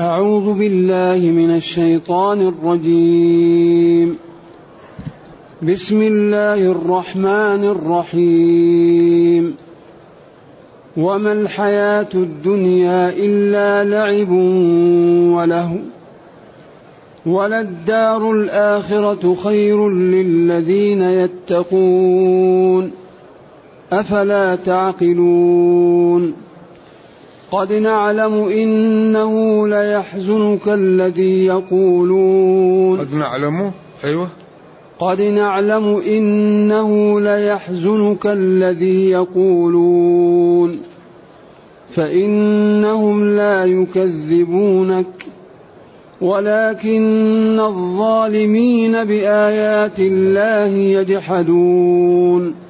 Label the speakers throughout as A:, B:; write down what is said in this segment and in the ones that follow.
A: أعوذ بالله من الشيطان الرجيم. بسم الله الرحمن الرحيم. وما الحياة الدنيا إلا لعب وله وللدار الآخرة خير للذين يتقون. أفلا تعقلون؟ قد نعلم إنه ليحزنك الذي يقولون.
B: قد نعلم أيوه.
A: قد نعلم إنه ليحزنك الذي يقولون. فإنهم لا يكذبونك ولكن الظالمين بآيات الله يجحدون.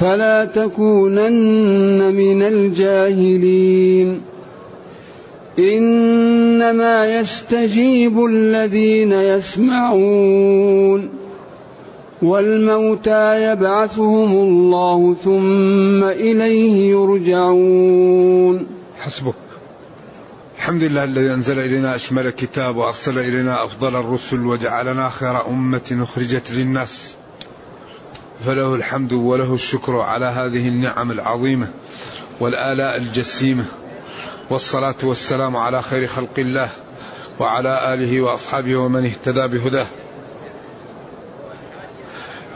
A: فلا تكونن من الجاهلين. إنما يستجيب الذين يسمعون والموتى يبعثهم الله ثم إليه يرجعون.
B: حسبك. الحمد لله الذي أنزل إلينا أشمل الكتاب وأرسل إلينا أفضل الرسل وجعلنا خير أمة أخرجت للناس. فله الحمد وله الشكر على هذه النعم العظيمة والآلاء الجسيمة والصلاة والسلام على خير خلق الله وعلى آله وأصحابه ومن اهتدى بهداه.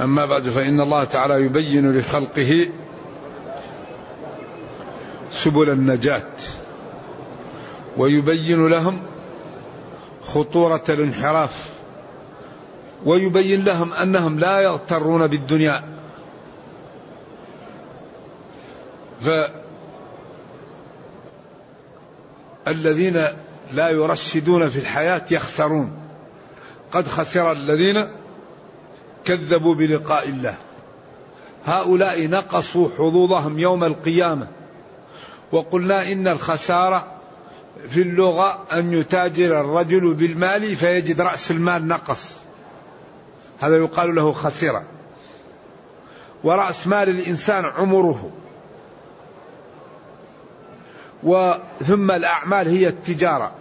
B: أما بعد فإن الله تعالى يبين لخلقه سبل النجاة ويبين لهم خطورة الانحراف. ويبين لهم أنهم لا يغترون بالدنيا. فالذين لا يرشدون في الحياة يخسرون. قد خسر الذين كذبوا بلقاء الله. هؤلاء نقصوا حظوظهم يوم القيامة. وقلنا إن الخسارة في اللغة أن يتاجر الرجل بالمال فيجد رأس المال نقص. هذا يقال له خسرة ورأس مال الإنسان عمره. وثم الأعمال هي التجارة.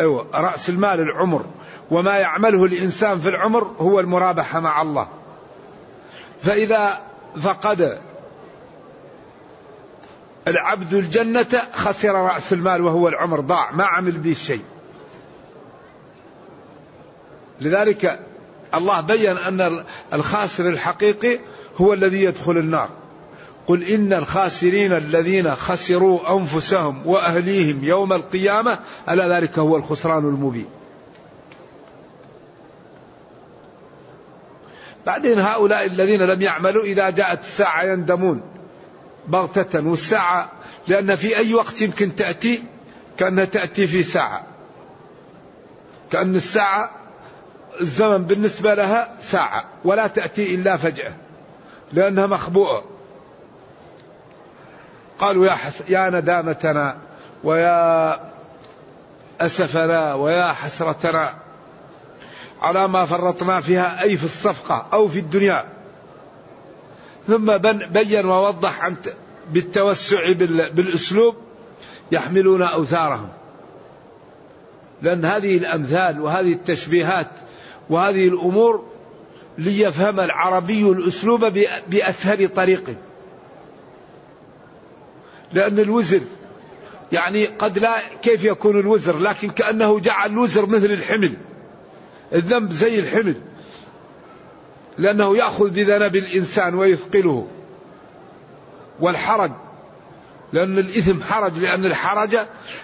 B: أيوة رأس المال العمر. وما يعمله الإنسان في العمر هو المرابحة مع الله. فإذا فقد العبد الجنة خسر رأس المال وهو العمر ضاع ما عمل به شيء. لذلك الله بين أن الخاسر الحقيقي هو الذي يدخل النار. قل إن الخاسرين الذين خسروا أنفسهم وأهليهم يوم القيامة ألا ذلك هو الخسران المبين. بعدين هؤلاء الذين لم يعملوا إذا جاءت الساعة يندمون بغتة والساعة لأن في أي وقت يمكن تأتي؟ كأنها تأتي في ساعة. كأن الساعة الزمن بالنسبة لها ساعة ولا تأتي إلا فجأة لأنها مخبوءة. قالوا يا, حس يا ندامتنا ويا أسفنا ويا حسرتنا على ما فرطنا فيها أي في الصفقة أو في الدنيا. ثم بين ووضح عن بالتوسع بالأسلوب يحملون أوزارهم لأن هذه الأمثال وهذه التشبيهات وهذه الأمور ليفهم العربي الأسلوب بأسهل طريق. لأن الوزر يعني قد لا كيف يكون الوزر لكن كأنه جعل الوزر مثل الحمل. الذنب زي الحمل. لأنه يأخذ بذنب الإنسان ويثقله. والحرج لأن الإثم حرج لأن الحرج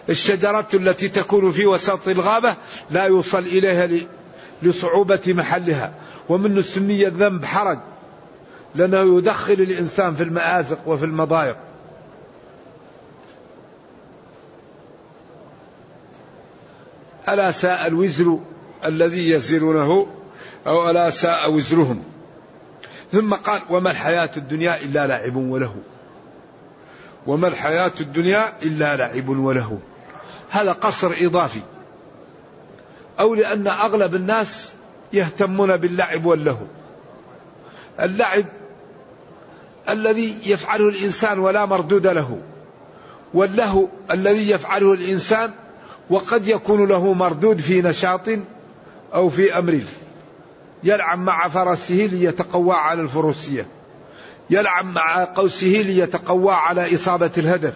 B: الشجرة التي تكون في وسط الغابة لا يوصل إليها لصعوبة محلها ومن سمي الذنب حرج. لأنه يدخل الإنسان في المآزق وفي المضايق. ألا ساء الوزر الذي يزرونه أو ألا ساء وزرهم. ثم قال وما الحياة الدنيا إلا لعب وله. وما الحياة الدنيا إلا لعب وله. هذا قصر إضافي. أو لأن أغلب الناس يهتمون باللعب واللهو. اللعب الذي يفعله الإنسان ولا مردود له واللهو الذي يفعله الإنسان وقد يكون له مردود في نشاط أو في أمر يلعب مع فرسه ليتقوى على الفروسية يلعب مع قوسه ليتقوى على إصابة الهدف.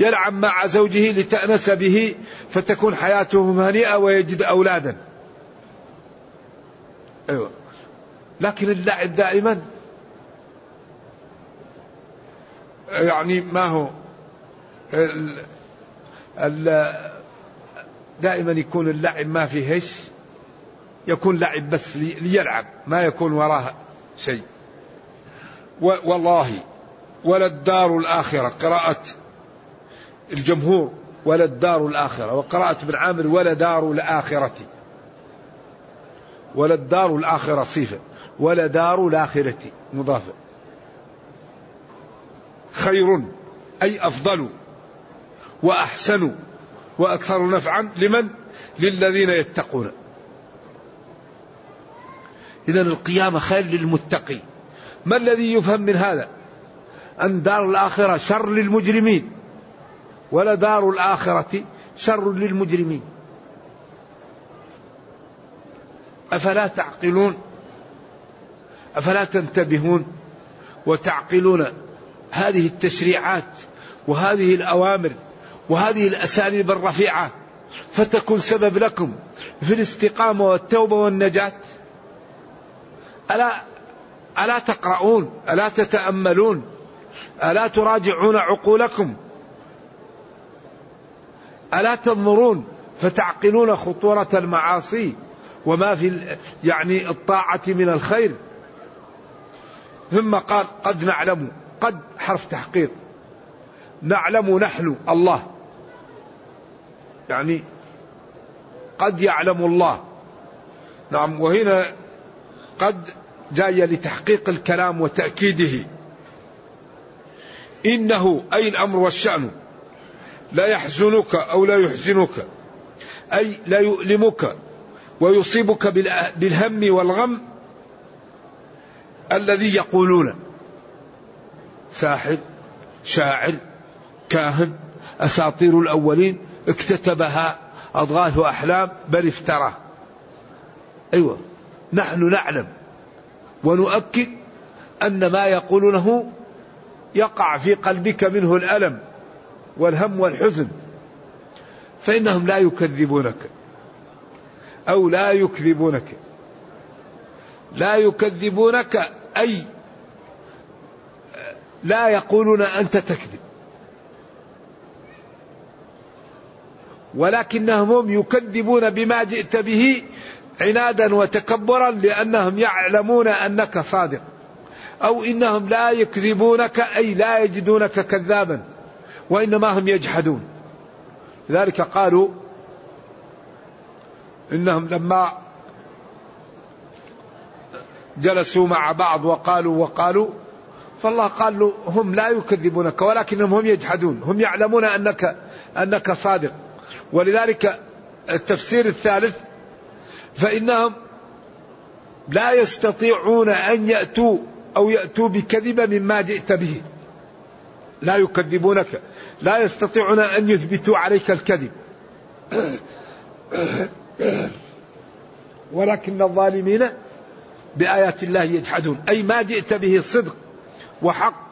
B: يلعب مع زوجه لتأنس به فتكون حياته هنيئة ويجد أولادا. أيوة. لكن اللعب دائما يعني ما هو؟ دائما يكون اللعب ما فيه إيش؟ يكون لعب بس ليلعب ما يكون وراها شيء. والله ولا الدار الآخرة قراءة الجمهور ولا الدار الآخرة. وقراءة ابن عامر ولا دار الآخرة. ولا الدار الآخرة صفة. ولا دار الآخرة مضافة. خير أي أفضل وأحسن وأكثر نفعا لمن؟ للذين يتقون. إذا القيامة خير للمتقي ما الذي يفهم من هذا؟ أن دار الآخرة شر للمجرمين. ولا دار الآخرة شر للمجرمين. أفلا تعقلون؟ أفلا تنتبهون؟ وتعقلون هذه التشريعات وهذه الأوامر وهذه الأساليب الرفيعة فتكون سبب لكم في الاستقامة والتوبة والنجاة؟ ألا ألا تقرؤون؟ ألا تتأملون؟ ألا تراجعون عقولكم؟ ألا تنظرون فتعقلون خطورة المعاصي وما في يعني الطاعة من الخير. ثم قال قد نعلم قد حرف تحقيق. نعلم نحن الله. يعني قد يعلم الله. نعم وهنا قد جاية لتحقيق الكلام وتأكيده. إنه أي الأمر والشأن. لا يحزنك أو لا يحزنك أي لا يؤلمك ويصيبك بالهم والغم الذي يقولون. ساحر شاعر كاهن أساطير الأولين اكتتبها أضغاث أحلام بل افتراه أيوة نحن نعلم ونؤكد أن ما يقولونه يقع في قلبك منه الألم. والهم والحزن. فإنهم لا يكذبونك أو لا يكذبونك. لا يكذبونك أي لا يقولون أنت تكذب. ولكنهم هم يكذبون بما جئت به عنادا وتكبرا لأنهم يعلمون أنك صادق. أو إنهم لا يكذبونك أي لا يجدونك كذابا. وإنما هم يجحدون. لذلك قالوا إنهم لما جلسوا مع بعض وقالوا وقالوا فالله قال له هم لا يكذبونك ولكنهم هم يجحدون هم يعلمون أنك أنك صادق. ولذلك التفسير الثالث فإنهم لا يستطيعون أن يأتوا أو يأتوا بكذبة مما جئت به. لا يكذبونك لا يستطيعون أن يثبتوا عليك الكذب. ولكن الظالمين بآيات الله يجحدون. أي ما جئت به صدق وحق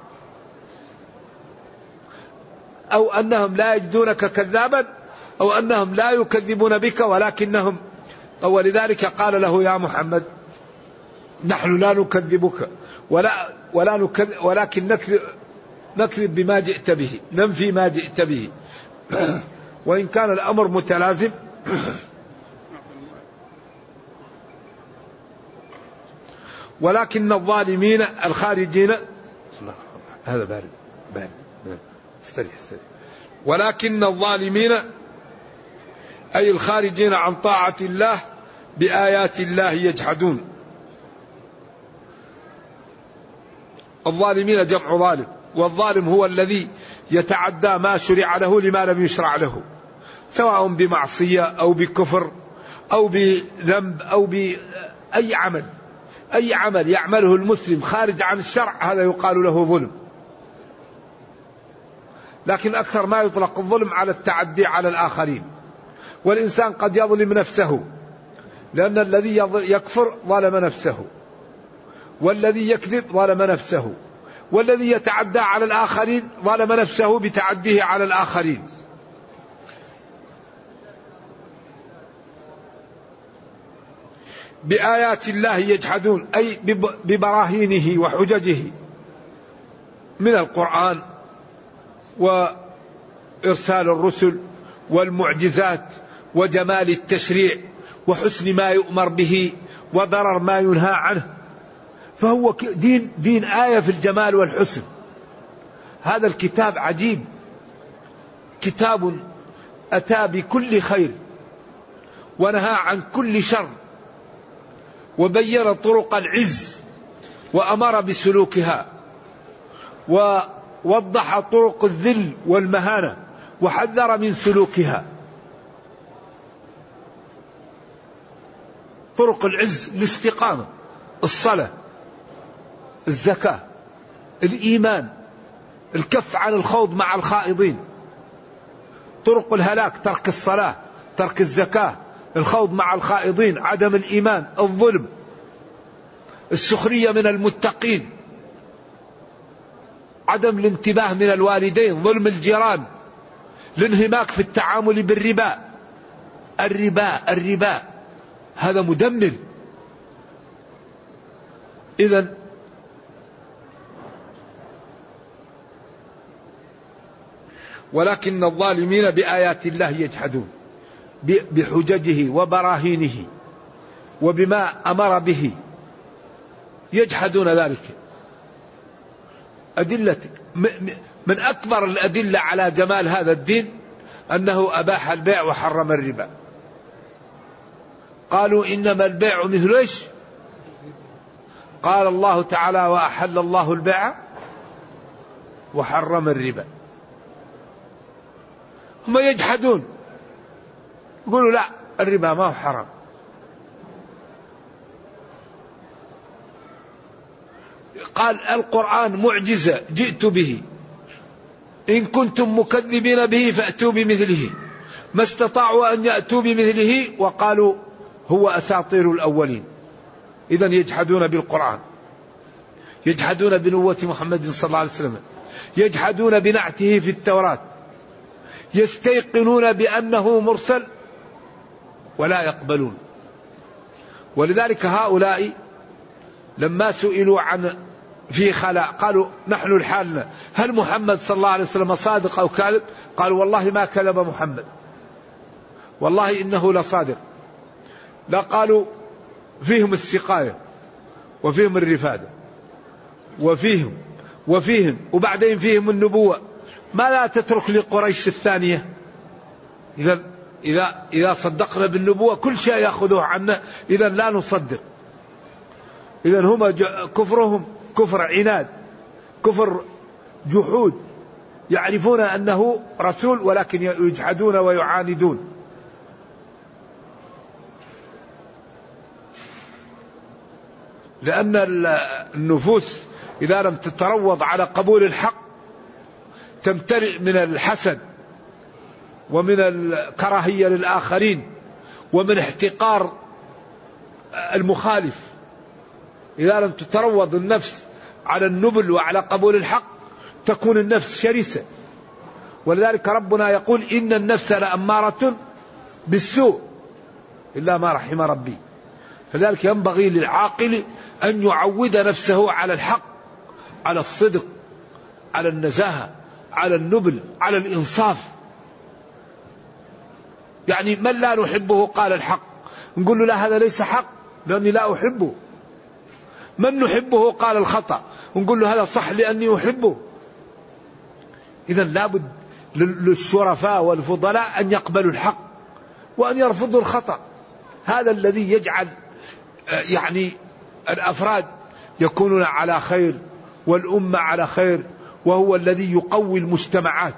B: أو أنهم لا يجدونك كذابا أو أنهم لا يكذبون بك ولكنهم ولذلك قال له يا محمد نحن لا نكذبك ولا ولا نكذب ولكن نكذب بما جئت به ننفي ما جئت به. وإن كان الأمر متلازم ولكن الظالمين الخارجين هذا بارد بارد استريح استريح. ولكن الظالمين أي الخارجين عن طاعة الله بآيات الله يجحدون. الظالمين جمع ظالم. والظالم هو الذي يتعدى ما شرع له لما لم يشرع له. سواء بمعصية أو بكفر أو بذنب أو بأي عمل. أي عمل يعمله المسلم خارج عن الشرع هذا يقال له ظلم. لكن أكثر ما يطلق الظلم على التعدي على الآخرين. والإنسان قد يظلم نفسه لأن الذي يكفر ظلم نفسه والذي يكذب ظلم نفسه. والذي يتعدى على الآخرين ظلم نفسه بتعديه على الآخرين. بآيات الله يجحدون أي ببراهينه وحججه من القرآن وإرسال الرسل والمعجزات وجمال التشريع وحسن ما يؤمر به وضرر ما ينهى عنه. فهو دين دين آية في الجمال والحسن. هذا الكتاب عجيب. كتاب أتى بكل خير ونهى عن كل شر وبين طرق العز وأمر بسلوكها ووضح طرق الذل والمهانة وحذر من سلوكها. طرق العز الاستقامة الصلاة الزكاة الإيمان الكف عن الخوض مع الخائضين طرق الهلاك ترك الصلاة ترك الزكاة الخوض مع الخائضين عدم الإيمان الظلم السخرية من المتقين عدم الانتباه من الوالدين ظلم الجيران الانهماك في التعامل بالربا. الربا الربا هذا مدمر. إذا ولكن الظالمين بآيات الله يجحدون بحججه وبراهينه وبما أمر به يجحدون ذلك. أدلة من أكبر الأدلة على جمال هذا الدين أنه أباح البيع وحرم الربا. قالوا إنما البيع مثل إيش؟ قال الله تعالى وأحل الله البيع وحرم الربا. هم يجحدون. يقولوا لا الربا ما هو حرام. قال القرآن معجزة جئت به. إن كنتم مكذبين به فأتوا بمثله. ما استطاعوا أن يأتوا بمثله وقالوا هو أساطير الأولين. إذا يجحدون بالقرآن. يجحدون بنوة محمد صلى الله عليه وسلم. يجحدون بنعته في التوراة. يستيقنون بأنه مرسل ولا يقبلون. ولذلك هؤلاء لما سئلوا عن في خلاء قالوا نحن الحال هل محمد صلى الله عليه وسلم صادق أو كاذب؟ قالوا والله ما كذب محمد. والله إنه لصادق. لا قالوا فيهم السقاية وفيهم الرفادة وفيهم وفيهم وبعدين فيهم النبوة. ما لا تترك لقريش الثانية؟ إذا إذا إذا صدقنا بالنبوة كل شيء يأخذوه عنا إذا لا نصدق. إذا هم كفرهم كفر عناد كفر جحود. يعرفون أنه رسول ولكن يجحدون ويعاندون. لأن النفوس إذا لم تتروض على قبول الحق تمتلئ من الحسد ومن الكراهية للآخرين ومن احتقار المخالف. إذا لم تتروض النفس على النبل وعلى قبول الحق تكون النفس شرسة. ولذلك ربنا يقول إن النفس لأمارة بالسوء إلا ما رحم ربي. فذلك ينبغي للعاقل أن يعود نفسه على الحق على الصدق على النزاهة. على النبل على الإنصاف. يعني من لا نحبه قال الحق. نقول له لا هذا ليس حق لأني لا أحبه. من نحبه قال الخطأ. ونقول له هذا صح لأني أحبه. إذا لابد للشرفاء والفضلاء أن يقبلوا الحق وأن يرفضوا الخطأ. هذا الذي يجعل يعني الأفراد يكونون على خير والأمة على خير. وهو الذي يقوي المجتمعات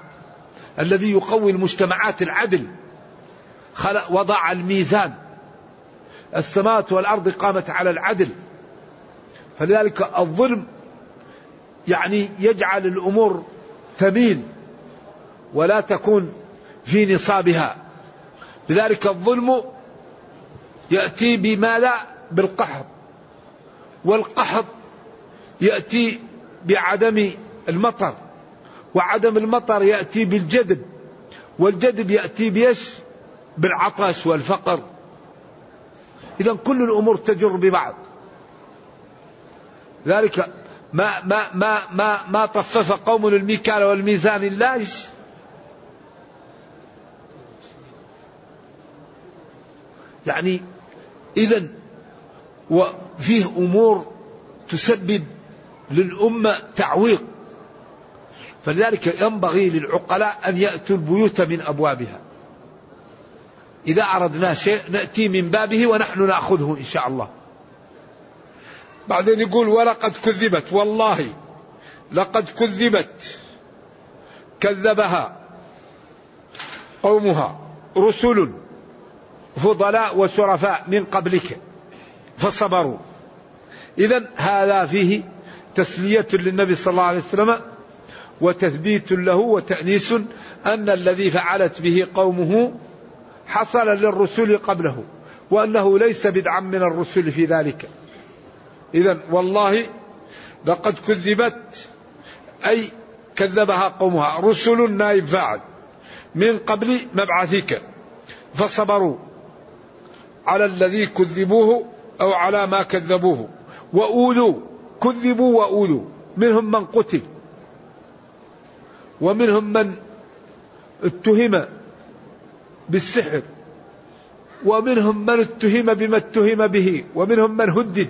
B: الذي يقوي المجتمعات العدل. خلق وضع الميزان. السماوات والأرض قامت على العدل. فلذلك الظلم يعني يجعل الأمور تميل ولا تكون في نصابها. لذلك الظلم يأتي بماذا بالقحط. والقحط يأتي بعدم المطر وعدم المطر يأتي بالجدب والجدب يأتي بيش بالعطش والفقر. إذا كل الأمور تجر ببعض. ذلك ما ما ما ما ما طفف قوم الميكال والميزان الله. يعني إذا وفيه أمور تسبب للأمة تعويق. فلذلك ينبغي للعقلاء أن يأتوا البيوت من أبوابها. إذا أردنا شيء نأتي من بابه ونحن نأخذه إن شاء الله. بعدين يقول ولقد كذبت. والله لقد كذبت. كذبها قومها رسل فضلاء وشرفاء من قبلك فصبروا. إذا هذا فيه تسلية للنبي صلى الله عليه وسلم وتثبيت له وتأنيس أن الذي فعلت به قومه حصل للرسل قبله وأنه ليس بدعا من الرسل في ذلك. إذا والله لقد كذبت أي كذبها قومها. رسل نائب فاعل. من قبل مبعثك فصبروا على الذي كذبوه أو على ما كذبوه. وأوذوا كذبوا وأوذوا منهم من قتل. ومنهم من اتهم بالسحر ومنهم من اتهم بما اتهم به ومنهم من هدد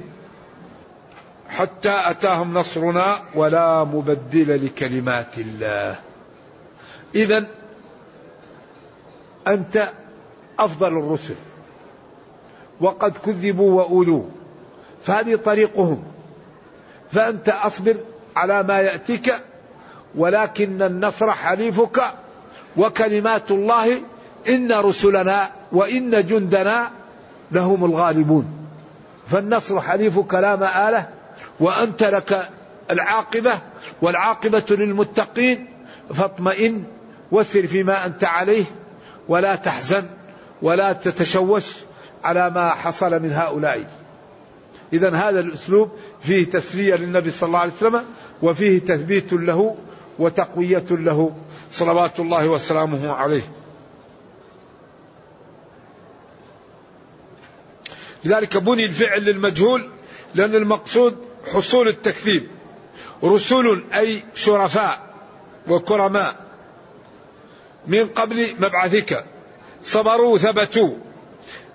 B: حتى أتاهم نصرنا ولا مبدل لكلمات الله. إذا أنت أفضل الرسل. وقد كذبوا وأوذوا فهذه طريقهم. فأنت أصبر على ما يأتيك ولكن النصر حليفك وكلمات الله إن رسلنا وإن جندنا لهم الغالبون. فالنصر حليفك لا مآلة وأنت لك العاقبة والعاقبة للمتقين فاطمئن وسر فيما أنت عليه ولا تحزن ولا تتشوش على ما حصل من هؤلاء. إذا هذا الأسلوب فيه تسلية للنبي صلى الله عليه وسلم وفيه تثبيت له وتقوية له صلوات الله وسلامه عليه. لذلك بني الفعل للمجهول لأن المقصود حصول التكذيب. رسل أي شرفاء وكرماء من قبل مبعثك. صبروا ثبتوا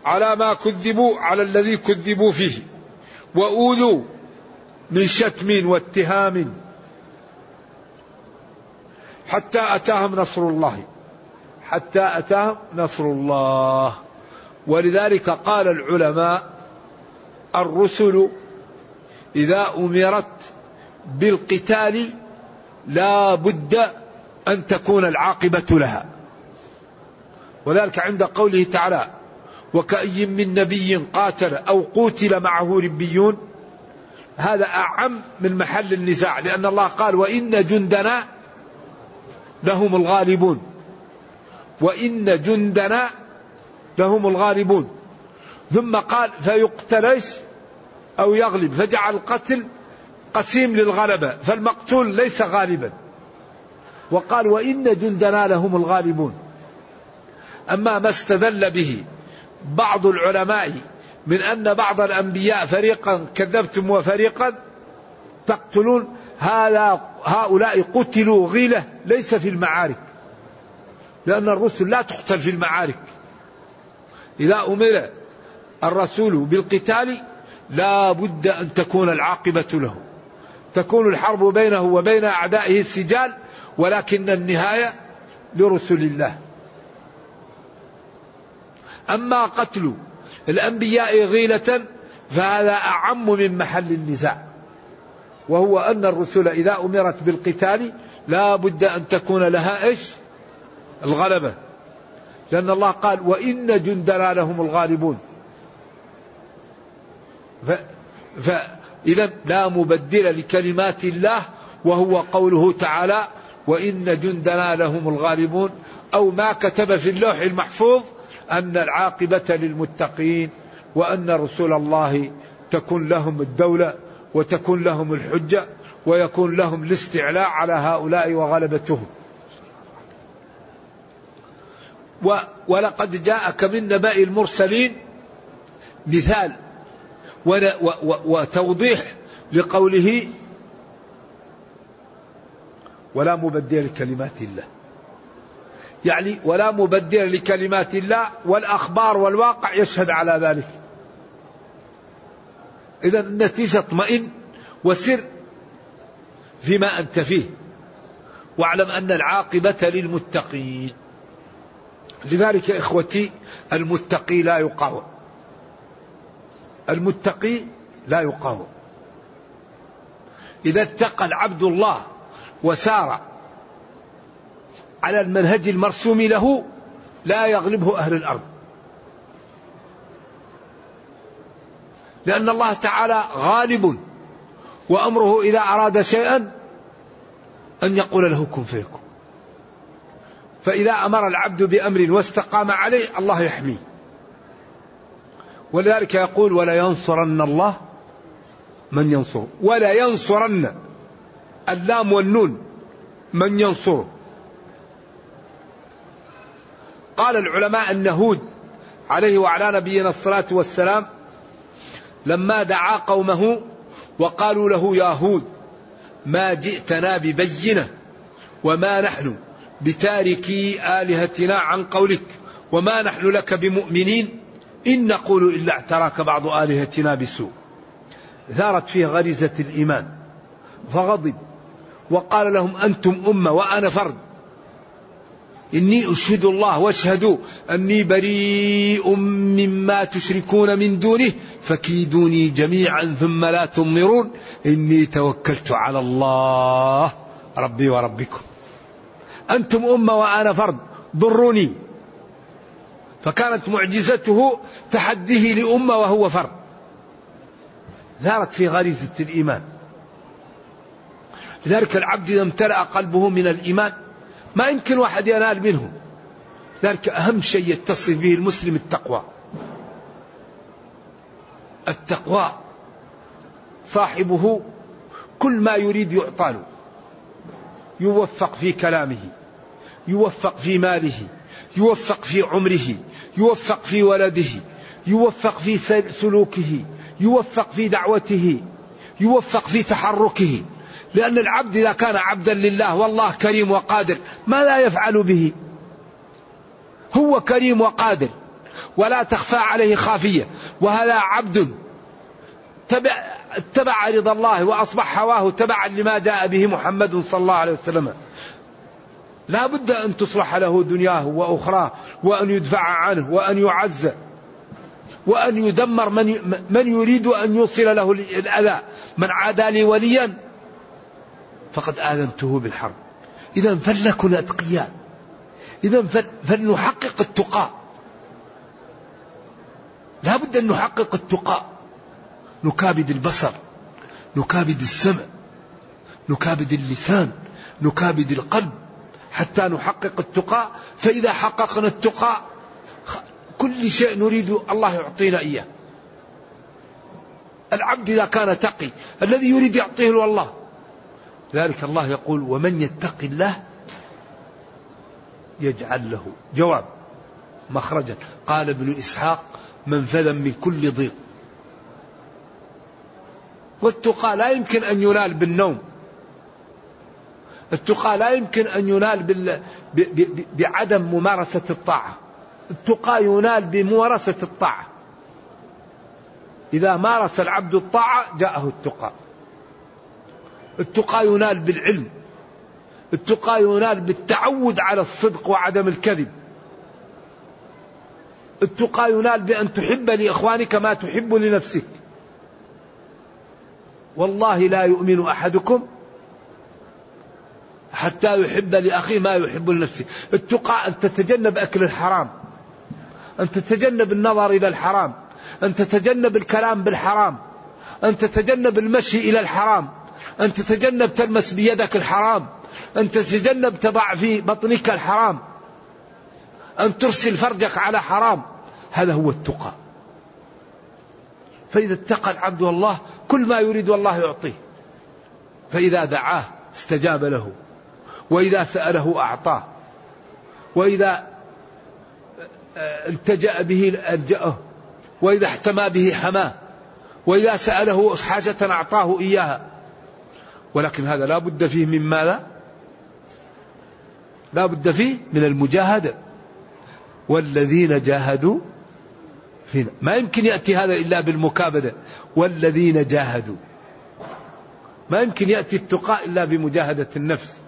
B: على ما كذبوا على الذي كذبوا فيه. وأوذوا من شتم واتهام. حتى أتاهم نصر الله. حتى أتاهم نصر الله. ولذلك قال العلماء الرسل إذا أمرت بالقتال لا بد أن تكون العاقبة لها. وذلك عند قوله تعالى وكأي من نبي قاتل أو قتل معه ربيون. هذا أعم من محل النزاع لأن الله قال وإن جندنا لهم الغالبون. وإن جندنا لهم الغالبون. ثم قال فيقتل أو يغلب. فجعل القتل قسيم للغلبة. فالمقتول ليس غالبا. وقال وإن جندنا لهم الغالبون. أما ما استدل به بعض العلماء من أن بعض الأنبياء فريقا كذبتم وفريقا تقتلون هذا هؤلاء قتلوا غيلة ليس في المعارك. لأن الرسل لا تقتل في المعارك. إذا أمر الرسول بالقتال لا بد أن تكون العاقبة له. تكون الحرب بينه وبين أعدائه السجال ولكن النهاية لرسل الله. أما قتل الأنبياء غيلة فهذا أعم من محل النزاع. وهو أن الرسل إذا أمرت بالقتال لا بد أن تكون لها إيش؟ الغلبة. لأن الله قال وإن جندنا لهم الغالبون. ف... فإذا لا مبدل لكلمات الله وهو قوله تعالى وإن جندنا لهم الغالبون. أو ما كتب في اللوح المحفوظ أن العاقبة للمتقين وأن رسول الله تكون لهم الدولة. وتكون لهم الحجة ويكون لهم الاستعلاء على هؤلاء وغلبتهم ولقد جاءك من نبأ المرسلين مثال وتوضيح لقوله ولا مبدل لكلمات الله. يعني ولا مبدل لكلمات الله والأخبار والواقع يشهد على ذلك. إذا النتيجة اطمئن وسر فيما أنت فيه. واعلم أن العاقبة للمتقين. لذلك إخوتي المتقي لا يقاوم. المتقي لا يقاوم. إذا اتقى العبد الله وسار على المنهج المرسوم له لا يغلبه أهل الأرض. لأن الله تعالى غالب وأمره إذا أراد شيئا أن يقول له كن فيكون فإذا أمر العبد بأمر واستقام عليه الله يحميه. ولذلك يقول ولا ينصرن الله من ينصر ولا ينصرن اللام والنون من ينصره. قال العلماء أن هود عليه وعلى نبينا الصلاة والسلام لما دعا قومه وقالوا له يا هود ما جئتنا ببينة وما نحن بتاركي آلهتنا عن قولك وما نحن لك بمؤمنين إن نقول إلا اعتراك بعض آلهتنا بسوء. ثارت فيه غريزة الإيمان فغضب وقال لهم أنتم أمة وأنا فرد. إني أشهد الله واشهدوا أني بريء مما تشركون من دونه فكيدوني جميعا ثم لا تنظرون. إني توكلت على الله ربي وربكم. أنتم أمة وأنا فرد. ضروني. فكانت معجزته تحديه لأمة وهو فرد. ثارت في غريزة الإيمان. لذلك العبد إذا امتلأ قلبه من الإيمان ما يمكن واحد ينال منه ذلك أهم شيء يتصف به المسلم التقوى. التقوى صاحبه كل ما يريد يعطى يوفق في كلامه يوفق في ماله يوفق في عمره يوفق في ولده يوفق في سلوكه يوفق في دعوته يوفق في تحركه. لأن العبد إذا كان عبدا لله والله كريم وقادر ما لا يفعل به. هو كريم وقادر ولا تخفى عليه خافية. وهذا عبد تبع اتبع رضا الله وأصبح هواه تبعا لما جاء به محمد صلى الله عليه وسلم. لا بد أن تصلح له دنياه وأخراه وأن يدفع عنه وأن يعز وأن يدمر من, من يريد أن يوصل له الأذى. من عادى لي وليا فقد آذنته بالحرب. إذا فلنكن أتقياء. إذا فلنحقق التقى لا بد أن نحقق التقى نكابد البصر نكابد السمع نكابد اللسان نكابد القلب حتى نحقق التقى فإذا حققنا التقى كل شيء نريد الله يعطينا إياه. العبد إذا كان تقي الذي يريد يعطيه له الله. ذلك الله يقول ومن يتق الله يجعل له. جواب مخرجا. قال ابن إسحاق منفذا من كل ضيق. والتقى لا يمكن أن ينال بالنوم. التقى لا يمكن أن ينال بال... ب... ب... بعدم ممارسة الطاعة. التقى ينال بممارسة الطاعة. إذا مارس العبد الطاعة جاءه التقى. التقى ينال بالعلم التقى ينال بالتعود على الصدق وعدم الكذب. التقى ينال بأن تحب لإخوانك ما تحب لنفسك. والله لا يؤمن أحدكم حتى يحب لأخيه ما يحب لنفسه. التقى أن تتجنب أكل الحرام أن تتجنب النظر إلى الحرام أن تتجنب الكلام بالحرام أن تتجنب المشي إلى الحرام. أن تتجنب تلمس بيدك الحرام أن تتجنب تضع في بطنك الحرام أن ترسل فرجك على حرام. هذا هو التقى. فإذا اتقى العبد الله كل ما يريد الله يعطيه. فإذا دعاه استجاب له. وإذا سأله أعطاه. وإذا التجأ به ألجأه. وإذا احتمى به حماه. وإذا سأله حاجة أعطاه إياها. ولكن هذا لا بد فيه من ماذا؟ لا بد فيه من المجاهدة. والذين جاهدوا فينا ما يمكن يأتي هذا إلا بالمكابدة. والذين جاهدوا. ما يمكن يأتي التقاء إلا بمجاهدة النفس.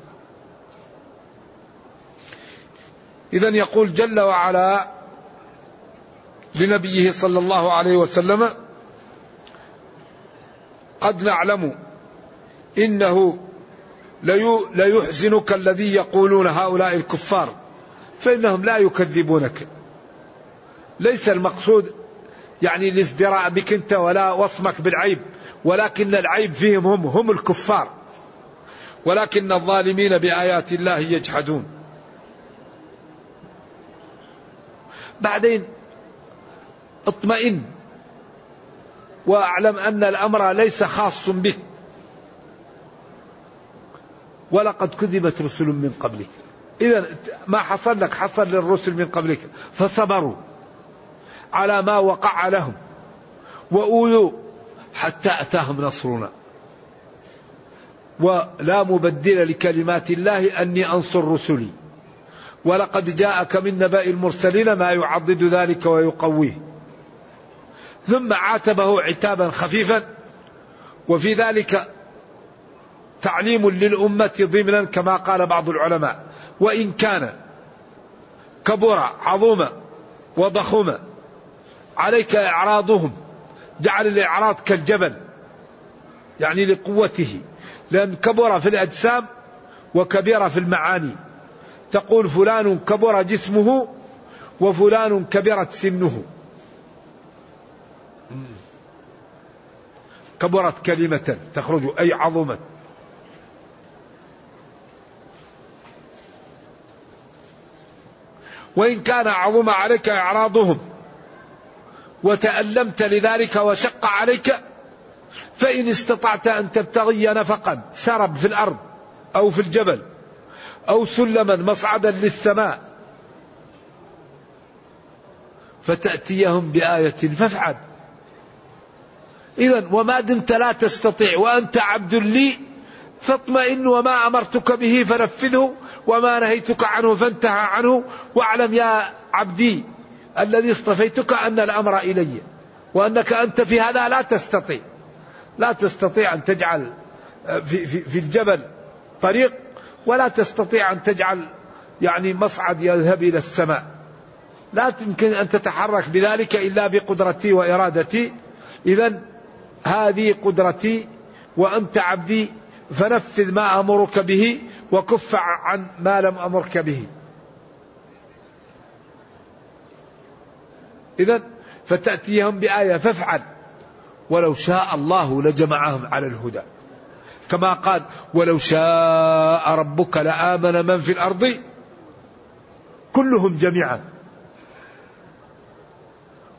B: إذا يقول جل وعلا لنبيه صلى الله عليه وسلم قد نعلم إنه ليحزنك الذي يقولون هؤلاء الكفار فإنهم لا يكذبونك. ليس المقصود يعني الازدراء بك أنت ولا وصمك بالعيب ولكن العيب فيهم هم هم الكفار. ولكن الظالمين بآيات الله يجحدون. بعدين اطمئن وأعلم أن الأمر ليس خاص بك. ولقد كذبت رسل من قبلك. اذا ما حصل لك حصل للرسل من قبلك. فصبروا على ما وقع لهم وأوذوا حتى أتاهم نصرنا. ولا مبدل لكلمات الله أني أنصر رسلي. ولقد جاءك من نبأ المرسلين ما يعضد ذلك ويقويه. ثم عاتبه عتابا خفيفا. وفي ذلك تعليم للأمة ضمنا كما قال بعض العلماء. وإن كان كبر عظوما وضخوما عليك إعراضهم جعل الإعراض كالجبل يعني لقوته. لأن كبر في الأجسام وكبر في المعاني. تقول فلان كبر جسمه وفلان كبرت سنه. كبرت كلمة تخرج أي عظمت وإن كان عظم عليك إعراضهم وتألمت لذلك وشق عليك فإن استطعت أن تبتغي نفقا سرب في الأرض أو في الجبل أو سلما مصعدا للسماء فتأتيهم بآية فافعل. إذا وما دمت لا تستطيع وأنت عبد لي فاطمئن وما أمرتك به فنفذه وما نهيتك عنه فانتهى عنه واعلم يا عبدي الذي اصطفيتك أن الأمر إلي وأنك أنت في هذا لا تستطيع. لا تستطيع أن تجعل في, في, في الجبل طريق ولا تستطيع أن تجعل يعني مصعد يذهب إلى السماء. لا يمكن أن تتحرك بذلك إلا بقدرتي وإرادتي. إذا هذه قدرتي وأنت عبدي فنفذ ما أمرك به وكف عن ما لم أمرك به. إذا فتأتيهم بآية فافعل. ولو شاء الله لجمعهم على الهدى. كما قال ولو شاء ربك لآمن من في الأرض. كلهم جميعا.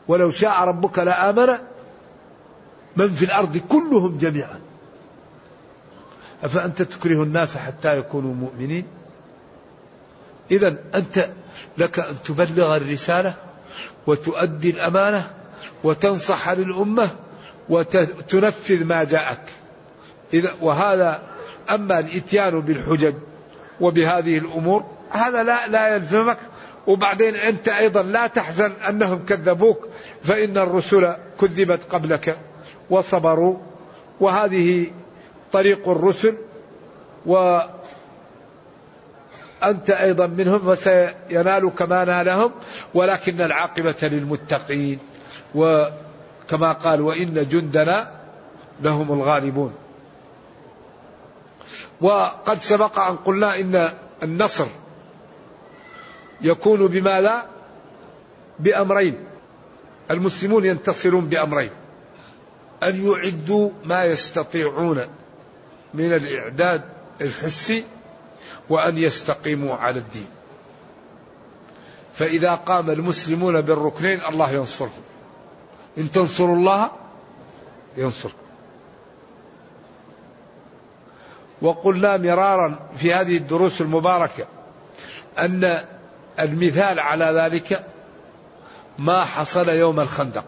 B: ولو شاء ربك لآمن من في الأرض. كلهم جميعا. أفأنت تكره الناس حتى يكونوا مؤمنين؟ إذا أنت لك أن تبلغ الرسالة وتؤدي الأمانة وتنصح للأمة وتنفذ ما جاءك. إذا وهذا أما الإتيان بالحجج وبهذه الأمور هذا لا لا يلزمك. وبعدين أنت أيضا لا تحزن أنهم كذبوك فإن الرسل كذبت قبلك وصبروا. وهذه طريق الرسل وأنت أيضا منهم وسينالك ما نالهم ولكن العاقبة للمتقين. وكما قال وإن جندنا لهم الغالبون. وقد سبق أن قلنا إن النصر يكون بماذا بأمرين. المسلمون ينتصرون بأمرين أن يعدوا ما يستطيعون. من الإعداد الحسي وأن يستقيموا على الدين. فإذا قام المسلمون بالركنين الله ينصرهم. إن تنصروا الله ينصركم. وقلنا مرارا في هذه الدروس المباركة أن المثال على ذلك ما حصل يوم الخندق.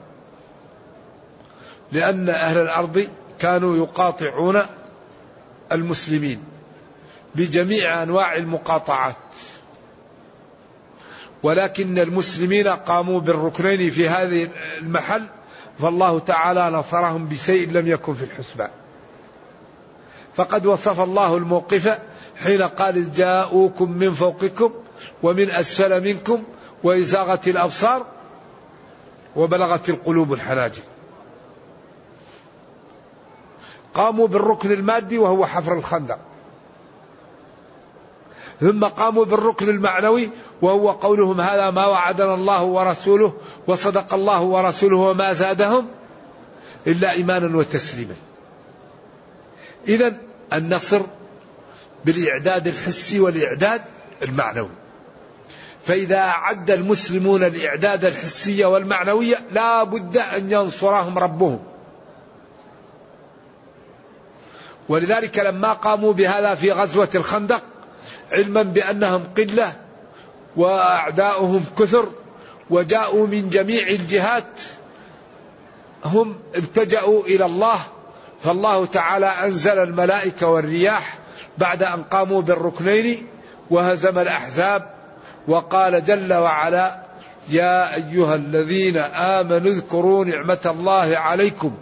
B: لأن أهل الأرض كانوا يقاطعون المسلمين بجميع أنواع المقاطعات. ولكن المسلمين قاموا بالركنين في هذه المحل فالله تعالى نصرهم بشيء لم يكن في الحسبان. فقد وصف الله الموقف حين قال جاءوكم من فوقكم ومن أسفل منكم وإزاغت الأبصار وبلغت القلوب الحناجر. قاموا بالركن المادي وهو حفر الخندق. ثم قاموا بالركن المعنوي وهو قولهم هذا ما وعدنا الله ورسوله وصدق الله ورسوله وما زادهم إلا إيمانا وتسليما. إذا النصر بالإعداد الحسي والإعداد المعنوي. فإذا أعد المسلمون الإعداد الحسي والمعنوي لا بد أن ينصرهم ربهم. ولذلك لما قاموا بهذا في غزوة الخندق علما بأنهم قلة وأعداؤهم كثر وجاءوا من جميع الجهات هم التجأوا إلى الله فالله تعالى أنزل الملائكة والرياح بعد أن قاموا بالركنين وهزم الأحزاب وقال جل وعلا يا أيها الذين آمنوا اذكروا نعمة الله عليكم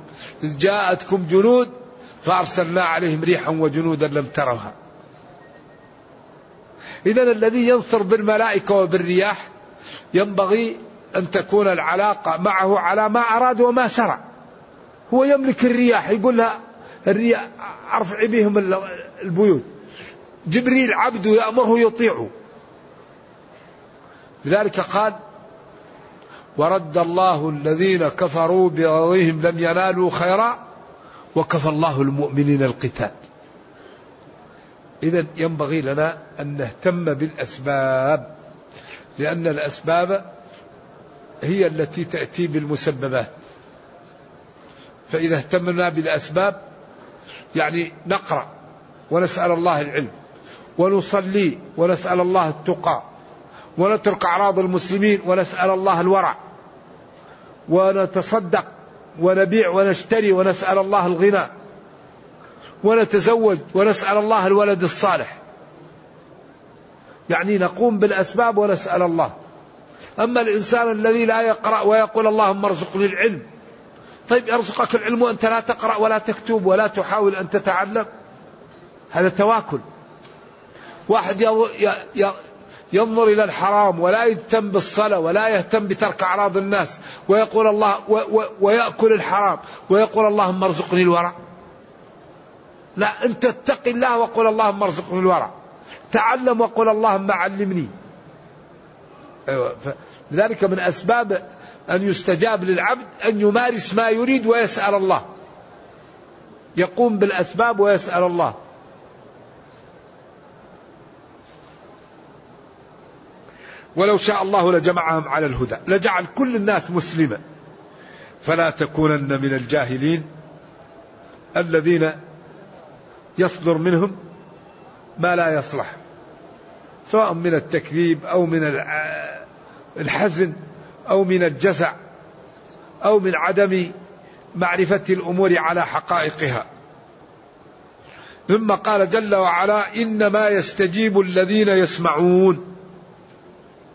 B: إذ جاءتكم جنود فأرسلنا عليهم ريحا وجنودا لم تروها. إذا الذي ينصر بالملائكة وبالرياح ينبغي أن تكون العلاقة معه على ما أراد وما شرع. هو يملك الرياح يقول لها الرياح أرفعي بهم البيوت. جبريل عبده يأمره يطيعه لذلك قال ورد الله الذين كفروا بغضهم لم ينالوا خيرا وكفى الله المؤمنين القتال. إذا ينبغي لنا أن نهتم بالأسباب لأن الأسباب هي التي تأتي بالمسببات. فإذا اهتمنا بالأسباب يعني نقرأ ونسأل الله العلم ونصلي ونسأل الله التقى ونترك أعراض المسلمين ونسأل الله الورع ونتصدق ونبيع ونشتري ونسأل الله الغنى ونتزوج ونسأل الله الولد الصالح. يعني نقوم بالأسباب ونسأل الله. أما الإنسان الذي لا يقرأ ويقول اللهم ارزقني العلم. طيب يرزقك العلم وأنت لا تقرأ ولا تكتب ولا تحاول أن تتعلم. هذا تواكل. واحد ينظر إلى الحرام ولا يهتم بالصلاة ولا يهتم بترك أعراض الناس ويقول الله ويأكل الحرام ويقول اللهم ارزقني الورع. لا أنت اتق الله وقل اللهم ارزقني الورع. تعلم وقل اللهم علمني. أيوة لذلك من أسباب أن يستجاب للعبد أن يمارس ما يريد ويسأل الله. يقوم بالأسباب ويسأل الله. ولو شاء الله لجمعهم على الهدى لجعل كل الناس مسلمة. فلا تكونن من الجاهلين الذين يصدر منهم ما لا يصلح سواء من التكذيب أو من الحزن أو من الجزع أو من عدم معرفة الأمور على حقائقها. ثم قال جل وعلا إنما يستجيب الذين يسمعون.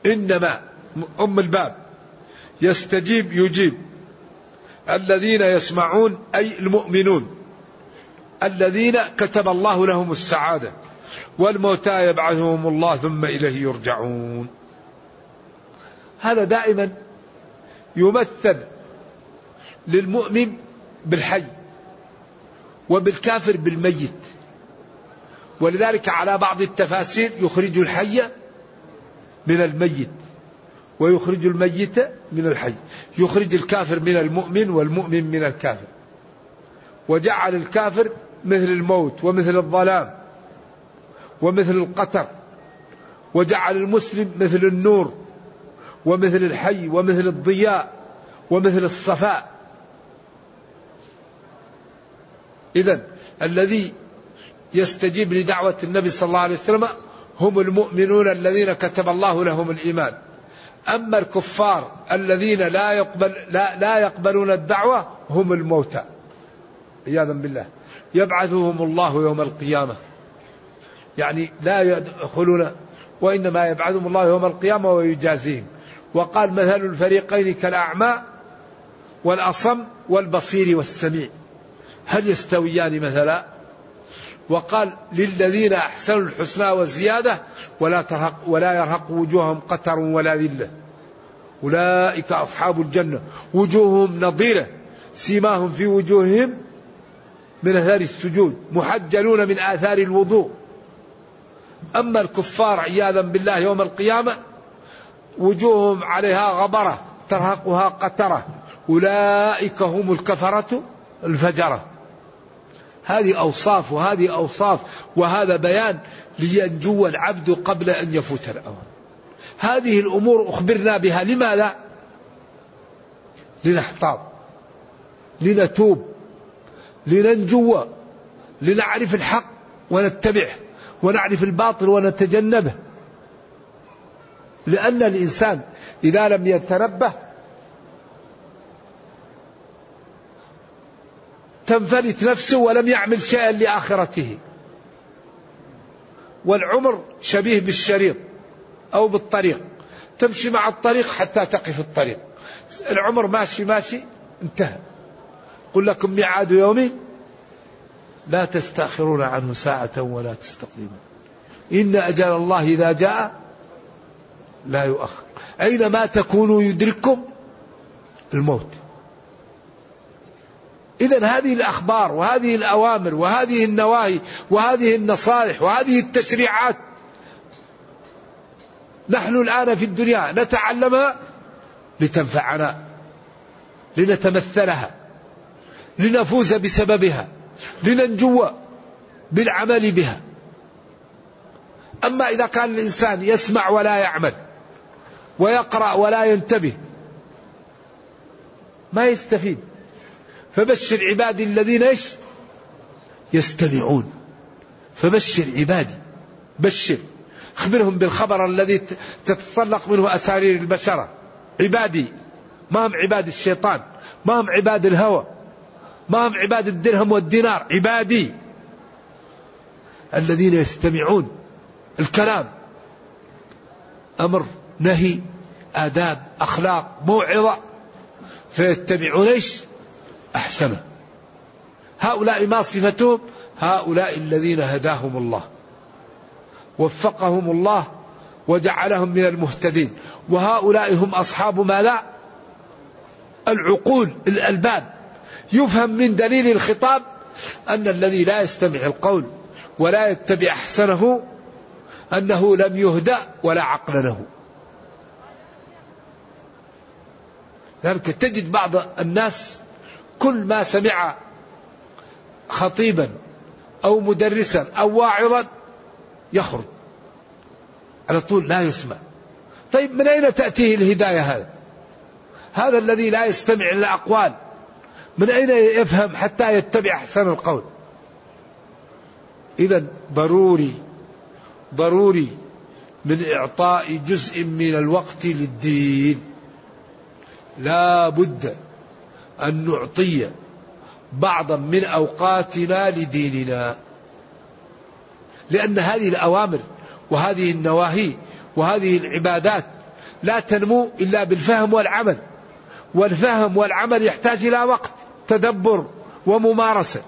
B: إنما أم الباب. يستجيب يجيب. الذين يسمعون أي المؤمنون. الذين كتب الله لهم السعادة. والموتى يبعثهم الله ثم إليه يرجعون. هذا دائما يمثل للمؤمن بالحي وبالكافر بالميت. ولذلك على بعض التفاسير يخرج الحي من الميت ويخرج الميت من الحي يخرج الكافر من المؤمن والمؤمن من الكافر. وجعل الكافر مثل الموت ومثل الظلام ومثل القطر. وجعل المسلم مثل النور ومثل الحي ومثل الضياء ومثل الصفاء. إذا الذي يستجيب لدعوة النبي صلى الله عليه وسلم هم المؤمنون الذين كتب الله لهم الإيمان. أما الكفار الذين لا يقبل لا, لا يقبلون الدعوة هم الموتى. عياذا بالله. يبعثهم الله يوم القيامة. يعني لا يدخلون وإنما يبعثهم الله يوم القيامة ويجازيهم. وقال مثل الفريقين كالأعمى والأصم والبصير والسميع. هل يستويان مثلا وقال للذين أحسنوا الحسنى والزيادة ولا ترهق ولا يرهق وجوههم قتر ولا ذلة. أولئك أصحاب الجنة. وجوههم نضيرة سيماهم في وجوههم من أثار السجود. محجلون من آثار الوضوء. أما الكفار عياذا بالله يوم القيامة وجوههم عليها غبرة ترهقها قترة. أولئك هم الكفرة الفجرة. هذه أوصاف وهذه أوصاف وهذا بيان لينجو العبد قبل أن يفوت الأوان هذه الأمور أخبرنا بها. لماذا؟ لنحتاط لنتوب لننجو لنعرف الحق ونتبعه ونعرف الباطل ونتجنبه. لأن الإنسان إذا لم يتنبه تنفلت نفسه ولم يعمل شيئا لآخرته. والعمر شبيه بالشريط أو بالطريق. تمشي مع الطريق حتى تقف الطريق. العمر ماشي ماشي انتهى. قل لكم ميعاد يوم لا تستأخرون عنه ساعة ولا تستقدمون. إن أجل الله إذا جاء لا يؤخر. أينما تكونوا يدرككم؟ الموت. إذا هذه الأخبار وهذه الأوامر وهذه النواهي وهذه النصائح وهذه التشريعات نحن الآن في الدنيا نتعلمها لتنفعنا لنتمثلها لنفوز بسببها لننجو بالعمل بها. أما إذا كان الإنسان يسمع ولا يعمل ويقرأ ولا ينتبه ما يستفيد. فبشر عبادي الذين إيش؟ يستمعون. فبشر عبادي. بشر. اخبرهم بالخبر الذي تتطلق منه أسارير البشره عبادي. ما هم عباد الشيطان. ما هم عباد الهوى. ما هم عباد الدرهم والدينار. عبادي. الذين يستمعون. الكلام. أمر نهي. آداب. أخلاق. موعظة. فيتبعون إيش؟ أحسنه. هؤلاء ما صفتهم؟ هؤلاء الذين هداهم الله. وفقهم الله وجعلهم من المهتدين. وهؤلاء هم أصحاب ما لا العقول الألباب. يفهم من دليل الخطاب أن الذي لا يستمع القول ولا يتبع أحسنه أنه لم يهدأ ولا عقل له. ذلك تجد بعض الناس كل ما سمع خطيبا أو مدرسا أو واعظا يخرج. على طول لا يسمع. طيب من أين تأتيه الهداية هذا هذا الذي لا يستمع الأقوال. من أين يفهم حتى يتبع أحسن القول؟ إذا ضروري ضروري من إعطاء جزء من الوقت للدين. لا بد أن نعطي بعضا من أوقاتنا لديننا. لأن هذه الأوامر وهذه النواهي وهذه العبادات لا تنمو إلا بالفهم والعمل. والفهم والعمل يحتاج إلى وقت تدبر وممارسة.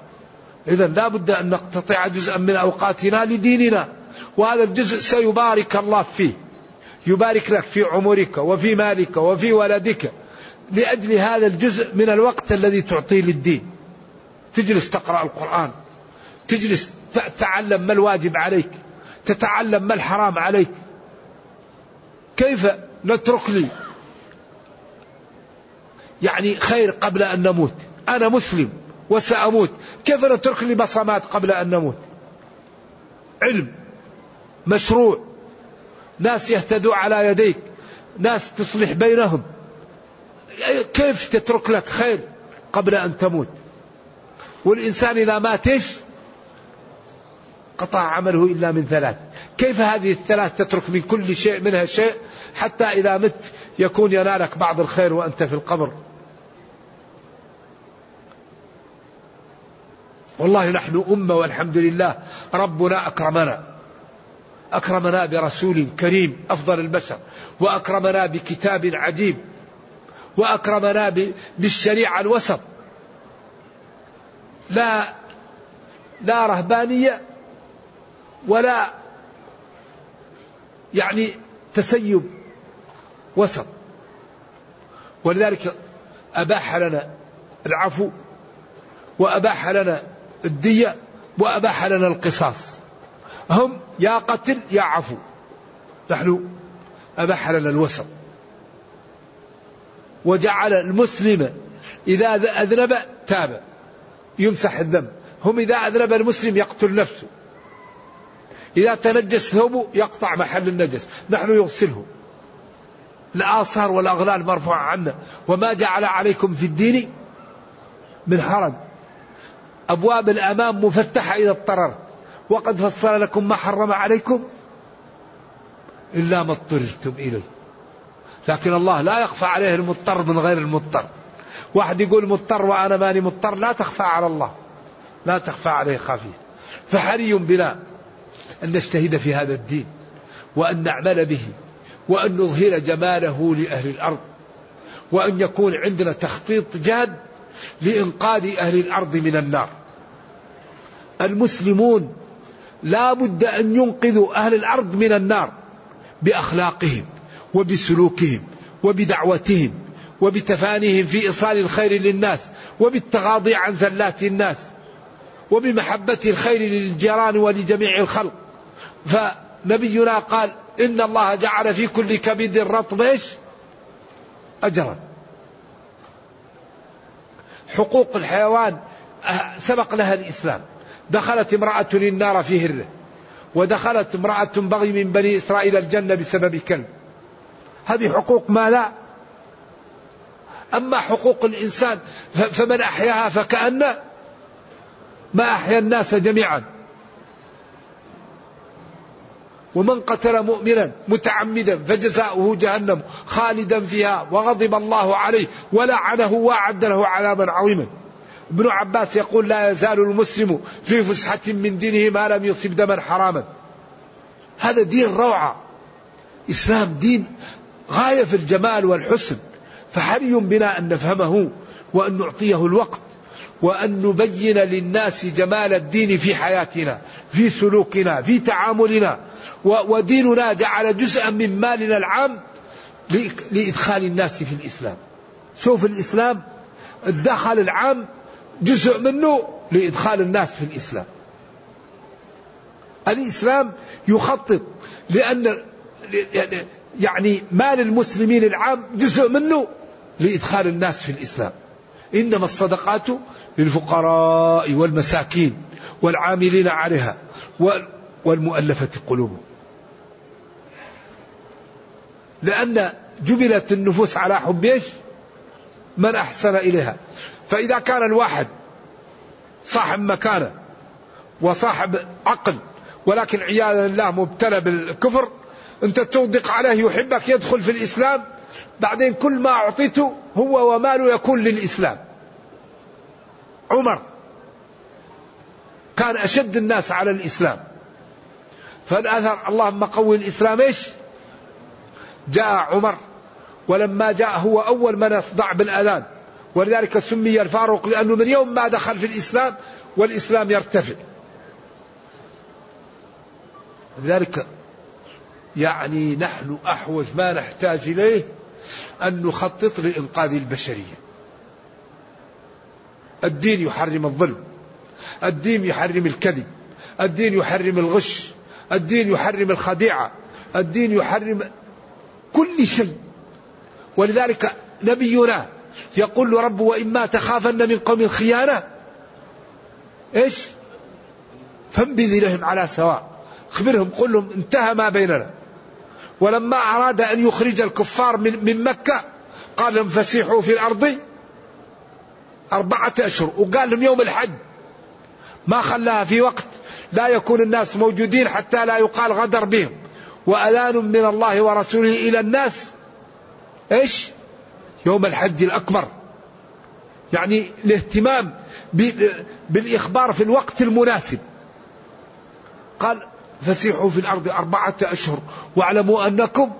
B: إذا لا بد أن نقتطع جزءا من أوقاتنا لديننا وهذا الجزء سيبارك الله فيه. يبارك لك في عمرك وفي مالك وفي ولدك لأجل هذا الجزء من الوقت الذي تعطيه للدين. تجلس تقرأ القرآن. تجلس تتعلم ما الواجب عليك. تتعلم ما الحرام عليك. كيف نترك لي؟ يعني خير قبل أن نموت. أنا مسلم وسأموت. كيف نترك لي بصمات قبل أن نموت؟ علم. مشروع. ناس يهتدوا على يديك. ناس تصلح بينهم. كيف تترك لك خير قبل أن تموت؟ والإنسان إذا مات إيش؟ قطع عمله إلا من ثلاث. كيف هذه الثلاث تترك من كل شيء منها شيء حتى إذا مت يكون ينالك بعض الخير وأنت في القبر؟ والله نحن أمة والحمد لله. ربنا أكرمنا. أكرمنا برسول كريم أفضل البشر وأكرمنا بكتاب عجيب. وأكرمنا بالشريعة الوسط. لا لا رهبانية ولا يعني تسيب وسط. ولذلك أباح لنا العفو وأباح لنا الدية وأباح لنا القصاص. هم يا قتل يا عفو. نحن أباح لنا الوسط. وجعل المسلم إذا أذنب تاب. يمسح الذنب. هم إذا أذنب المسلم يقتل نفسه. إذا تنجس ثوبه يقطع محل النجس. نحن يغسله. الآثار والأغلال مرفوعة عنا. وما جعل عليكم في الدين من حرج. أبواب الأمام مفتحة إذا اضطرر وقد فصل لكم ما حرم عليكم إلا ما اضطررتم إليه. لكن الله لا يخفى عليه المضطر من غير المضطر. واحد يقول مضطر وأنا ماني مضطر لا تخفى على الله. لا تخفى عليه خافية. فحري بنا أن نجتهد في هذا الدين وأن نعمل به وأن نظهر جماله لأهل الأرض وأن يكون عندنا تخطيط جاد لإنقاذ أهل الأرض من النار. المسلمون لا بد أن ينقذوا أهل الأرض من النار بأخلاقهم. وبسلوكهم وبدعوتهم وبتفانيهم في إيصال الخير للناس وبالتغاضي عن زلات الناس وبمحبة الخير للجيران ولجميع الخلق. فنبينا قال إن الله جعل في كل كبد رطب أجرا. حقوق الحيوان سبق لها الإسلام. دخلت امرأة النار في هرة ودخلت امرأة بغي من بني إسرائيل الجنة بسبب كلب. هذه حقوق ما لا. أما حقوق الإنسان فمن أحياها فكأن ما أحيا الناس جميعا. ومن قتل مؤمنا متعمدا فجزاؤه جهنم خالدا فيها وغضب الله عليه ولعنه وأعد له عذابا عظيما. ابن عباس يقول لا يزال المسلم في فسحة من دينه ما لم يصب دما حراما. هذا دين روعة. إسلام دين غاية في الجمال والحسن فحري بنا أن نفهمه وأن نعطيه الوقت وأن نبين للناس جمال الدين في حياتنا في سلوكنا في تعاملنا. وديننا جعل جزءا من مالنا العام لإدخال الناس في الإسلام. شوف الإسلام الدخل العام جزء منه لإدخال الناس في الإسلام. الإسلام يخطط لأن يعني مال المسلمين العام جزء منه لإدخال الناس في الإسلام. إنما الصدقات للفقراء والمساكين والعاملين عليها والمؤلفة قلوبهم. لأن جبلت النفوس على حب إيش؟ من أحسن إليها. فإذا كان الواحد صاحب مكانة وصاحب عقل ولكن عياذا بالله مبتلى بالكفر أنت تصدق عليه يحبك يدخل في الإسلام. بعدين كل ما أعطيته هو وماله يكون للإسلام. عمر كان أشد الناس على الإسلام. فالأثر اللهم قوي الإسلام إيش؟ جاء عمر ولما جاء هو أول من يصدع بالأذان. ولذلك سمي الفاروق لأنه من يوم ما دخل في الإسلام والإسلام يرتفع. لذلك يعني نحن أحوج ما نحتاج إليه أن نخطط لإنقاذ البشرية. الدين يحرم الظلم الدين يحرم الكذب الدين يحرم الغش الدين يحرم الخديعة الدين يحرم كل شيء. ولذلك نبينا يقول رب وإما تخافن من قوم خيانة إيش؟ فانبذ إليهم على سواء. اخبرهم قل لهم انتهى ما بيننا. ولما أراد أن يخرج الكفار من, من مكة قال لهم فسيحوا في الأرض أربعة أشهر. وقال لهم يوم الحج. ما خلاها في وقت. لا يكون الناس موجودين حتى لا يقال غدر بهم. وأذان من الله ورسوله إلى الناس. إيش؟ يوم الحج الأكبر. يعني الاهتمام بالإخبار في الوقت المناسب. قال فسيحوا في الأرض أربعة أشهر واعلموا أنكم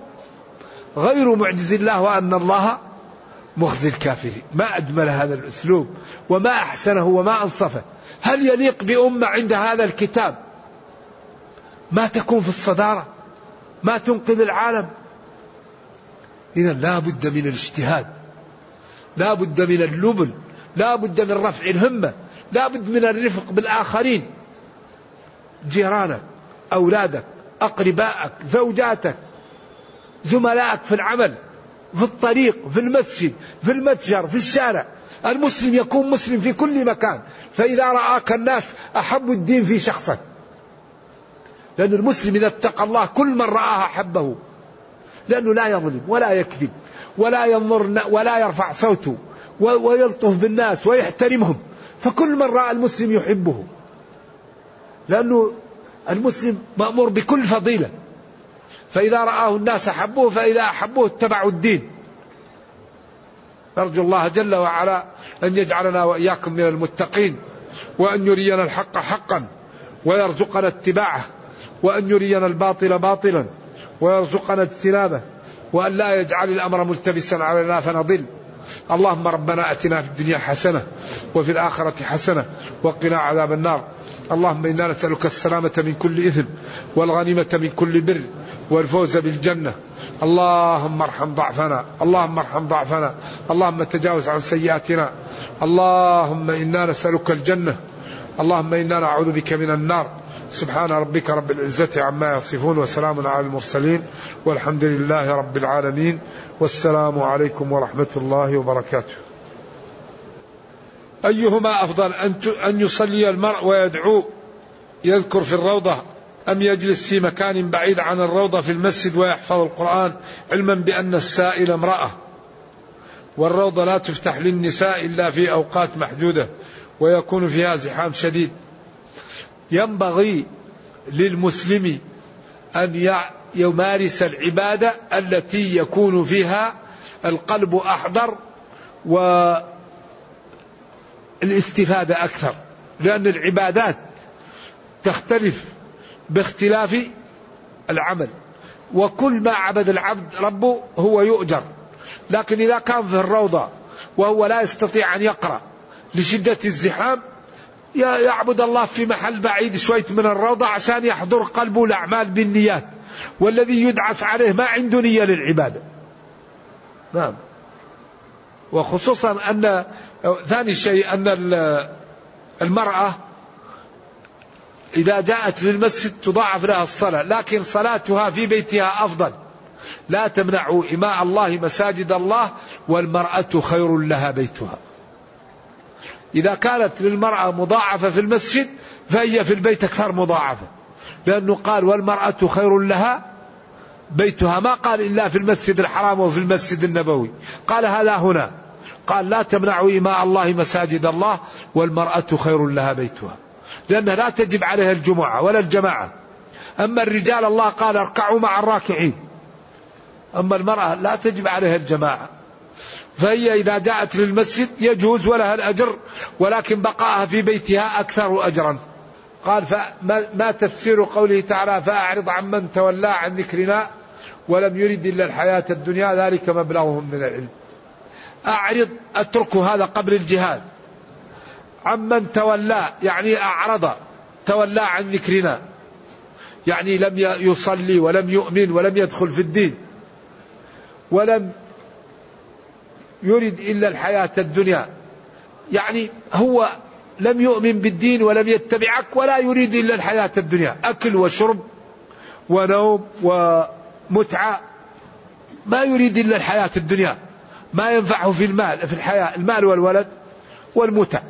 B: غير معجز الله وأن الله مخزي الكافرين. ما أجمل هذا الأسلوب وما أحسنه وما أنصفه. هل يليق بأمة عند هذا الكتاب؟ ما تكون في الصدارة؟ ما تنقذ العالم؟ إذا لا بد من الاجتهاد. لا بد من اللبن. لا بد من رفع الهمة. لا بد من الرفق بالآخرين. جيرانك. أولادك أقربائك زوجاتك زملائك في العمل في الطريق في المسجد في المتجر في الشارع. المسلم يكون مسلم في كل مكان. فإذا رآك الناس أحبوا الدين في شخصك. لأن المسلم إذا اتقى الله كل من رآه أحبه. لأنه لا يظلم ولا يكذب ولا ينظر ولا يرفع صوته ويلطف بالناس ويحترمهم. فكل من رأى المسلم يحبه. لأنه المسلم مأمور بكل فضيلة. فإذا رآه الناس أحبوه فإذا أحبوه اتبعوا الدين. نرجو الله جل وعلا أن يجعلنا وإياكم من المتقين وأن يرينا الحق حقا ويرزقنا اتباعه وأن يرينا الباطل باطلا ويرزقنا اجتنابه وأن لا يجعل الأمر ملتبسا علينا فنضل. اللهم ربنا أتنا في الدنيا حسنة وفي الآخرة حسنة وقنا عذاب النار. اللهم إنا نسألك السلامة من كل إثم والغنيمة من كل بر والفوز بالجنة. اللهم ارحم ضعفنا اللهم ارحم ضعفنا اللهم تجاوز عن سيئاتنا. اللهم إنا نسألك الجنة. اللهم إنا نعوذ بك من النار. سبحان ربك رب العزة عما يصفون وسلام على المرسلين والحمد لله رب العالمين. والسلام عليكم ورحمة الله وبركاته. أيهما أفضل أن يصلي المرء ويدعو يذكر في الروضة أم يجلس في مكان بعيد عن الروضة في المسجد ويحفظ القرآن علما بأن السائل امرأة؟ والروضة لا تفتح للنساء إلا في أوقات محدودة ويكون فيها زحام شديد. ينبغي للمسلم أن يمارس العبادة التي يكون فيها القلب أحضر والاستفادة أكثر. لأن العبادات تختلف باختلاف العمل. وكل ما عبد العبد ربه هو يؤجر. لكن إذا كان في الروضة وهو لا يستطيع أن يقرأ لشدة الزحام يعبد الله في محل بعيد شوية من الروضة عشان يحضر قلبه الأعمال بالنيات. والذي يدعس عليه ما عنده نية للعبادة. نعم. وخصوصا أن ثاني شيء أن المرأة إذا جاءت للمسجد تضاعف لها الصلاة لكن صلاتها في بيتها أفضل. لا تمنعوا إماء الله مساجد الله والمرأة خير لها بيتها. إذا كانت للمرأة مضاعفة في المسجد فهي في البيت أكثر مضاعفة. لأنه قال والمرأة خير لها بيتها ما قال إلا في المسجد الحرام وفي المسجد النبوي. قال هذا هنا. قال لا تمنعوا إماء الله مساجد الله والمرأة خير لها بيتها. لأنها لا تجب عليها الجمعة ولا الجماعة. أما الرجال الله قال اركعوا مع الراكعين. أما المرأة لا تجب عليها الجماعة. فهي إذا جاءت للمسجد يجوز ولها الأجر ولكن بقاءها في بيتها أكثر أجرا. قال فما تفسير قوله تعالى فأعرض عن من تولى عن ذكرنا. ولم يرد إلا الحياة الدنيا ذلك مبلغهم من العلم. أعرض أتركوا هذا قبل الجهاد. عمن تولى يعني أعرض تولى عن ذكرنا. يعني لم يصلي ولم يؤمن ولم يدخل في الدين. ولم يرد إلا الحياة الدنيا. يعني هو لم يؤمن بالدين ولم يتبعك ولا يريد إلا الحياة الدنيا. أكل وشرب ونوم ومتعة ما يريد إلا الحياة الدنيا ما ينفعه في المال في الحياة المال والولد والمتع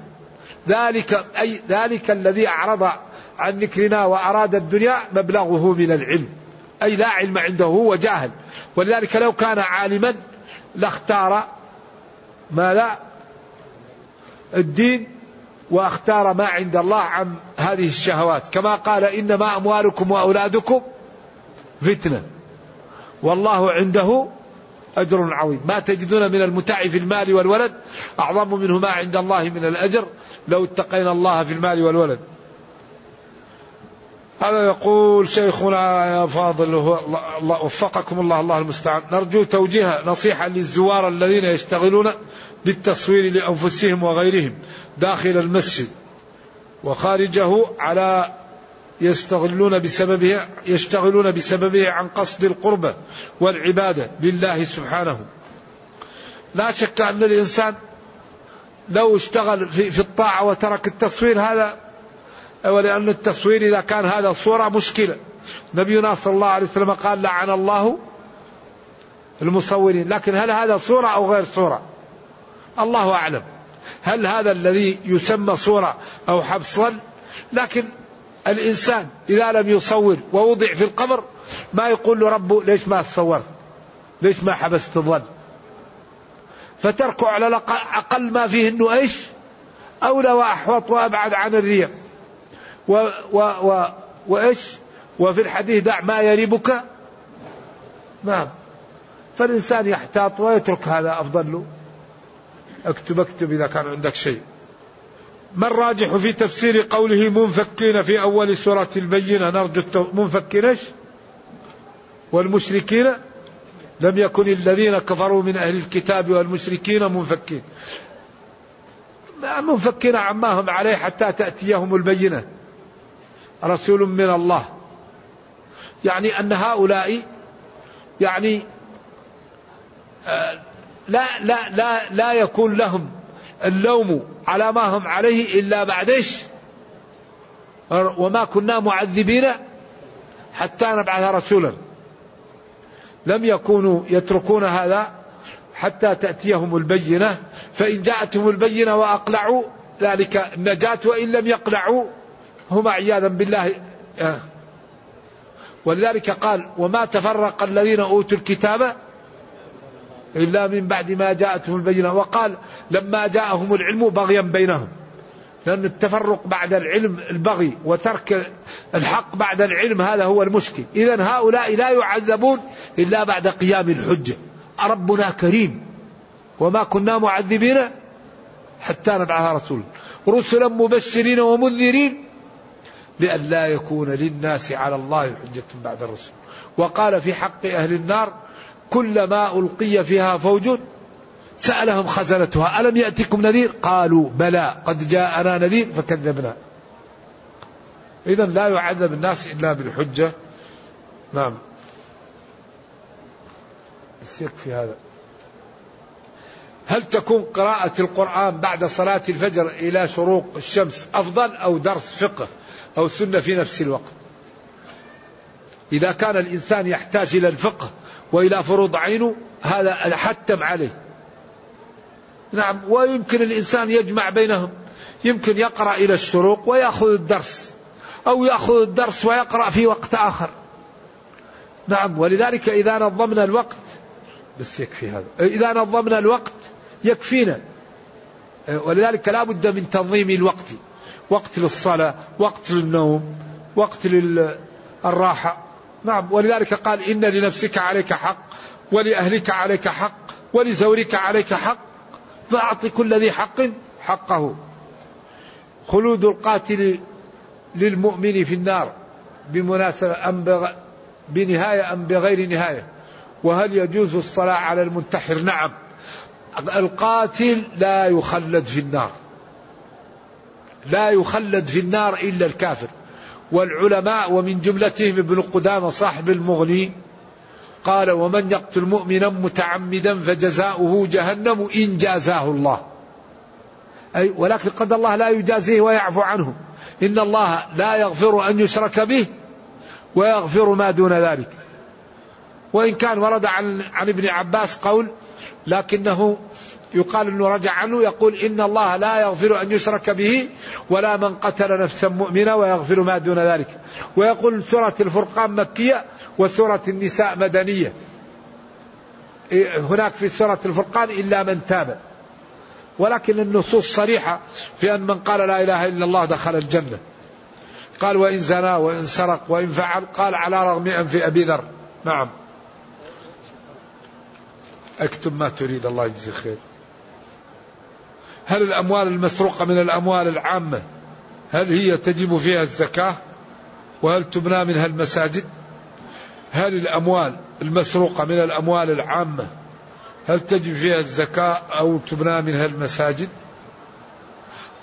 B: ذلك أي ذلك الذي أعرض عن ذكرنا وأراد الدنيا مبلغه من العلم. أي لا علم عنده هو جاهل. ولذلك لو كان عالما لاختار ماذا؟ الدين واختار ما عند الله عن هذه الشهوات. كما قال إنما أموالكم وأولادكم فتنة. والله عنده أجر عظيم. ما تجدون من المتاع في المال والولد أعظم منه ما عند الله من الأجر لو اتقينا الله في المال والولد. هذا يقول شيخنا يا فاضل الله وفقكم الله الله المستعان. نرجو توجيه نصيحة للزوار الذين يشتغلون بالتصوير لأنفسهم وغيرهم داخل المسجد وخارجه على يستغلون بسببه يشتغلون بسببه عن قصد القربة والعبادة لله سبحانه. لا شك أن الإنسان لو اشتغل في, في الطاعة وترك التصوير هذا ولأن التصوير إذا كان هذا صورة مشكلة. نبينا صلى الله عليه وسلم قال لعن الله المصورين. لكن هل هذا صورة أو غير صورة؟ الله أعلم. هل هذا الذي يسمى صورة أو حبصا لكن الإنسان إذا لم يصور ووضع في القبر ما يقول له ربه ليش ما صورت؟ ليش ما حبست الظن؟ فتركه على أقل ما فيه أنه إيش؟ أولى وأحوط وأبعد عن الرياء و و و وإيش؟ وفي الحديث دع ما يريبك؟ نعم. فالإنسان يحتاط ويترك هذا أفضل له. اكتب اكتب إذا كان عندك شيء. ما الراجح في تفسير قوله منفكين في أول سورة البينة؟ نرجو منفكين إيش؟ والمشركين؟ لم يكن الذين كفروا من أهل الكتاب والمشركين منفكين. منفكين عما هم عليه حتى تأتيهم البينة. رسول من الله. يعني أن هؤلاء يعني آه، لا لا لا لا يكون لهم اللوم على ما هم عليه إلا بعد إيش؟ وما كنا معذبين حتى نبعث رسولا. لم يكونوا يتركون هذا حتى تأتيهم البينة فإن جاءتهم البينة وأقلعوا ذلك النجاة وإن لم يقلعوا هم عياذا بالله. آه. ولذلك قال وما تفرق الذين أوتوا الكتاب إلا من بعد ما جاءتهم البينة. وقال لما جاءهم العلم بغيا بينهم. لأن التفرق بعد العلم البغي وترك الحق بعد العلم هذا هو المشكل. إذا هؤلاء لا يعذبون إلا بعد قيام الحجة. ربنا كريم. وما كنا معذبين حتى نبعث رسولا. رسلا مبشرين ومنذرين لأن لا يكون للناس على الله حجة بعد الرسول وقال في حق أهل النار كلما ألقي فيها فوج سألهم خزنتها ألم يأتكم نذير؟ قالوا بلى قد جاءنا نذير فكذبنا. إذا لا يعذب الناس إلا بالحجة. نعم. بس يكفي هذا. هل تكون قراءة القرآن بعد صلاة الفجر إلى شروق الشمس أفضل أو درس فقه أو سنة في نفس الوقت؟ إذا كان الإنسان يحتاج إلى الفقه وإلى فروض عينه هذا حتم عليه. نعم ويمكن الإنسان يجمع بينهم. يمكن يقرأ إلى الشروق ويأخذ الدرس أو يأخذ الدرس ويقرأ في وقت آخر. نعم ولذلك إذا نظمنا الوقت بس يكفي هذا. إذا نظمنا الوقت يكفينا. ولذلك لا بد من تنظيم الوقت. وقت للصلاة وقت للنوم وقت للراحة نعم ولذلك قال إن لنفسك عليك حق ولأهلك عليك حق ولزورك عليك حق فأعط كل ذي حق حقه. خلود القاتل للمؤمن في النار بمناسبة أم بنهاية أم بغير نهاية. وهل يجوز الصلاة على المنتحر؟ نعم. القاتل لا يخلد في النار. لا يخلد في النار إلا الكافر. والعلماء ومن جملتهم ابن قدامة صاحب المغني قال ومن يقتل مؤمنا متعمدا فجزاؤه جهنم إن جازاه الله. أي ولكن قد الله لا يجازيه ويعفو عنه. إن الله لا يغفر أن يشرك به ويغفر ما دون ذلك. وإن كان ورد عن, عن ابن عباس قول لكنه يقال إنه رجع عنه يقول إن الله لا يغفر أن يشرك به ولا من قتل نفسا مؤمنه ويغفر ما دون ذلك. ويقول سورة الفرقان مكية وسورة النساء مدنية. هناك في سورة الفرقان إلا من تاب. ولكن النصوص صريحة في أن من قال لا إله إلا الله دخل الجنة. قال وإن زنا وإن سرق وإن فعل قال على رغم انف أبي ذر. نعم. أكتب ما تريد الله يجزيك خير. هل الأموال المسروقة من الأموال العامة هل هي تجب فيها الزكاة؟ وهل تبنى منها المساجد؟ هل الأموال المسروقة من الأموال العامة هل تجب فيها الزكاة أو تبنى منها المساجد؟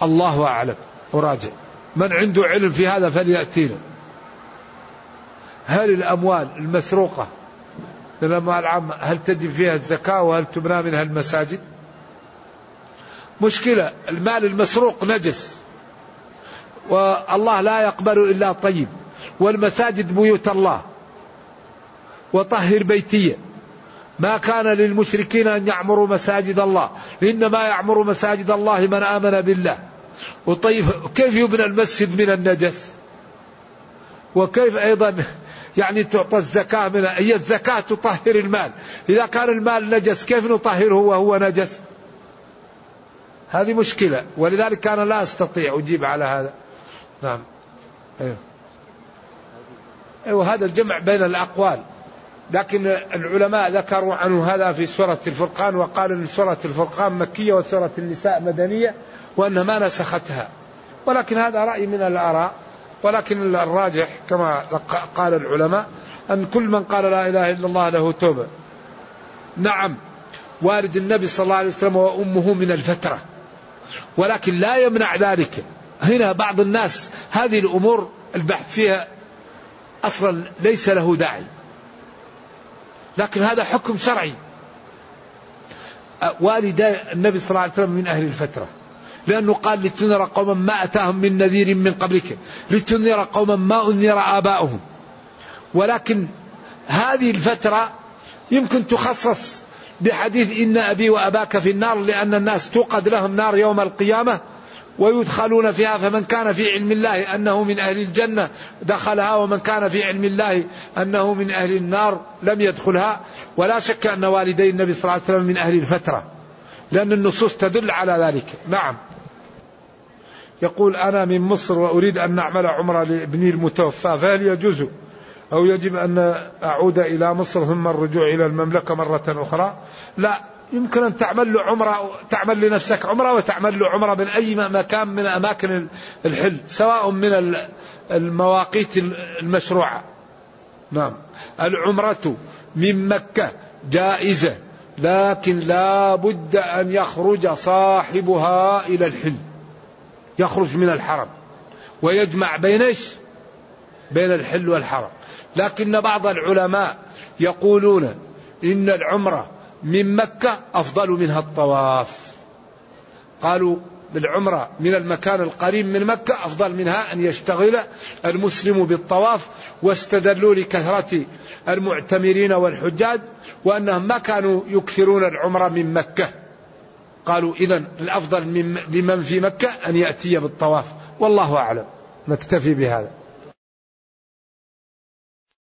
B: الله أعلم أراجع من عنده علم في هذا فليأتينا. هل الأموال المسروقة من الأموال العامة هل تجب فيها الزكاة وهل تبنى منها المساجد؟ مشكلة المال المسروق نجس. والله لا يقبل إلا طيب والمساجد بيوت الله. وطهر بيتي. ما كان للمشركين أن يعمروا مساجد الله. إنما يعمر مساجد الله من آمن بالله. وطيب كيف يبنى المسجد من النجس؟ وكيف أيضا يعني تعطى الزكاة من هي الزكاة تطهر المال. إذا كان المال نجس كيف نطهره وهو نجس؟ هذه مشكلة ولذلك أنا لا أستطيع أجيب على هذا. نعم. أيوه. أيوه هذا الجمع بين الأقوال. لكن العلماء ذكروا عنه هذا في سورة الفرقان وقال أن سورة الفرقان مكية وسورة النساء مدنية وأنها ما نسختها. ولكن هذا رأي من الآراء. ولكن الراجح كما قال العلماء أن كل من قال لا إله إلا الله له توبة. نعم. والد النبي صلى الله عليه وسلم وأمه من الفترة. ولكن لا يمنع ذلك. هنا بعض الناس هذه الأمور البحث فيها أصلا ليس له داعي. لكن هذا حكم شرعي. والدا النبي صلى الله عليه وسلم من أهل الفترة. لأنه قال لتنذر قوما ما أتاهم من نذير من قبلك. لتنذر قوما ما أنذر آباؤهم. ولكن هذه الفترة يمكن تخصص بحديث إن أبي وأباك في النار لأن الناس توقد لهم نار يوم القيامة ويدخلون فيها فمن كان في علم الله أنه من أهل الجنة دخلها ومن كان في علم الله أنه من أهل النار لم يدخلها. ولا شك أن والدي النبي صلى الله عليه وسلم من أهل الفترة لأن النصوص تدل على ذلك. نعم. يقول أنا من مصر وأريد أن نعمل عمرة لابني المتوفى فهل يجوز أو يجب أن أعود إلى مصر ثم الرجوع إلى المملكة مرة أخرى. لا يمكن أن تعمل له عمرة تعمل لنفسك عمرة وتعمل له عمرة من أي مكان من أماكن الحل سواء من المواقيت المشروعة. نعم. العمرة من مكة جائزة لكن لا بد أن يخرج صاحبها إلى الحل يخرج من الحرم. ويجمع بين إيش؟ بين الحل والحرم. لكن بعض العلماء يقولون إن العمرة من مكة أفضل منها الطواف. قالوا بالعمرة من المكان القريب من مكة أفضل منها أن يشتغل المسلم بالطواف واستدلوا لكثرة المعتمرين والحجاج وأنهم ما كانوا يكثرون العمرة من مكة. قالوا إذا الأفضل من لمن في مكة أن يأتي بالطواف. والله أعلم. نكتفي بهذا.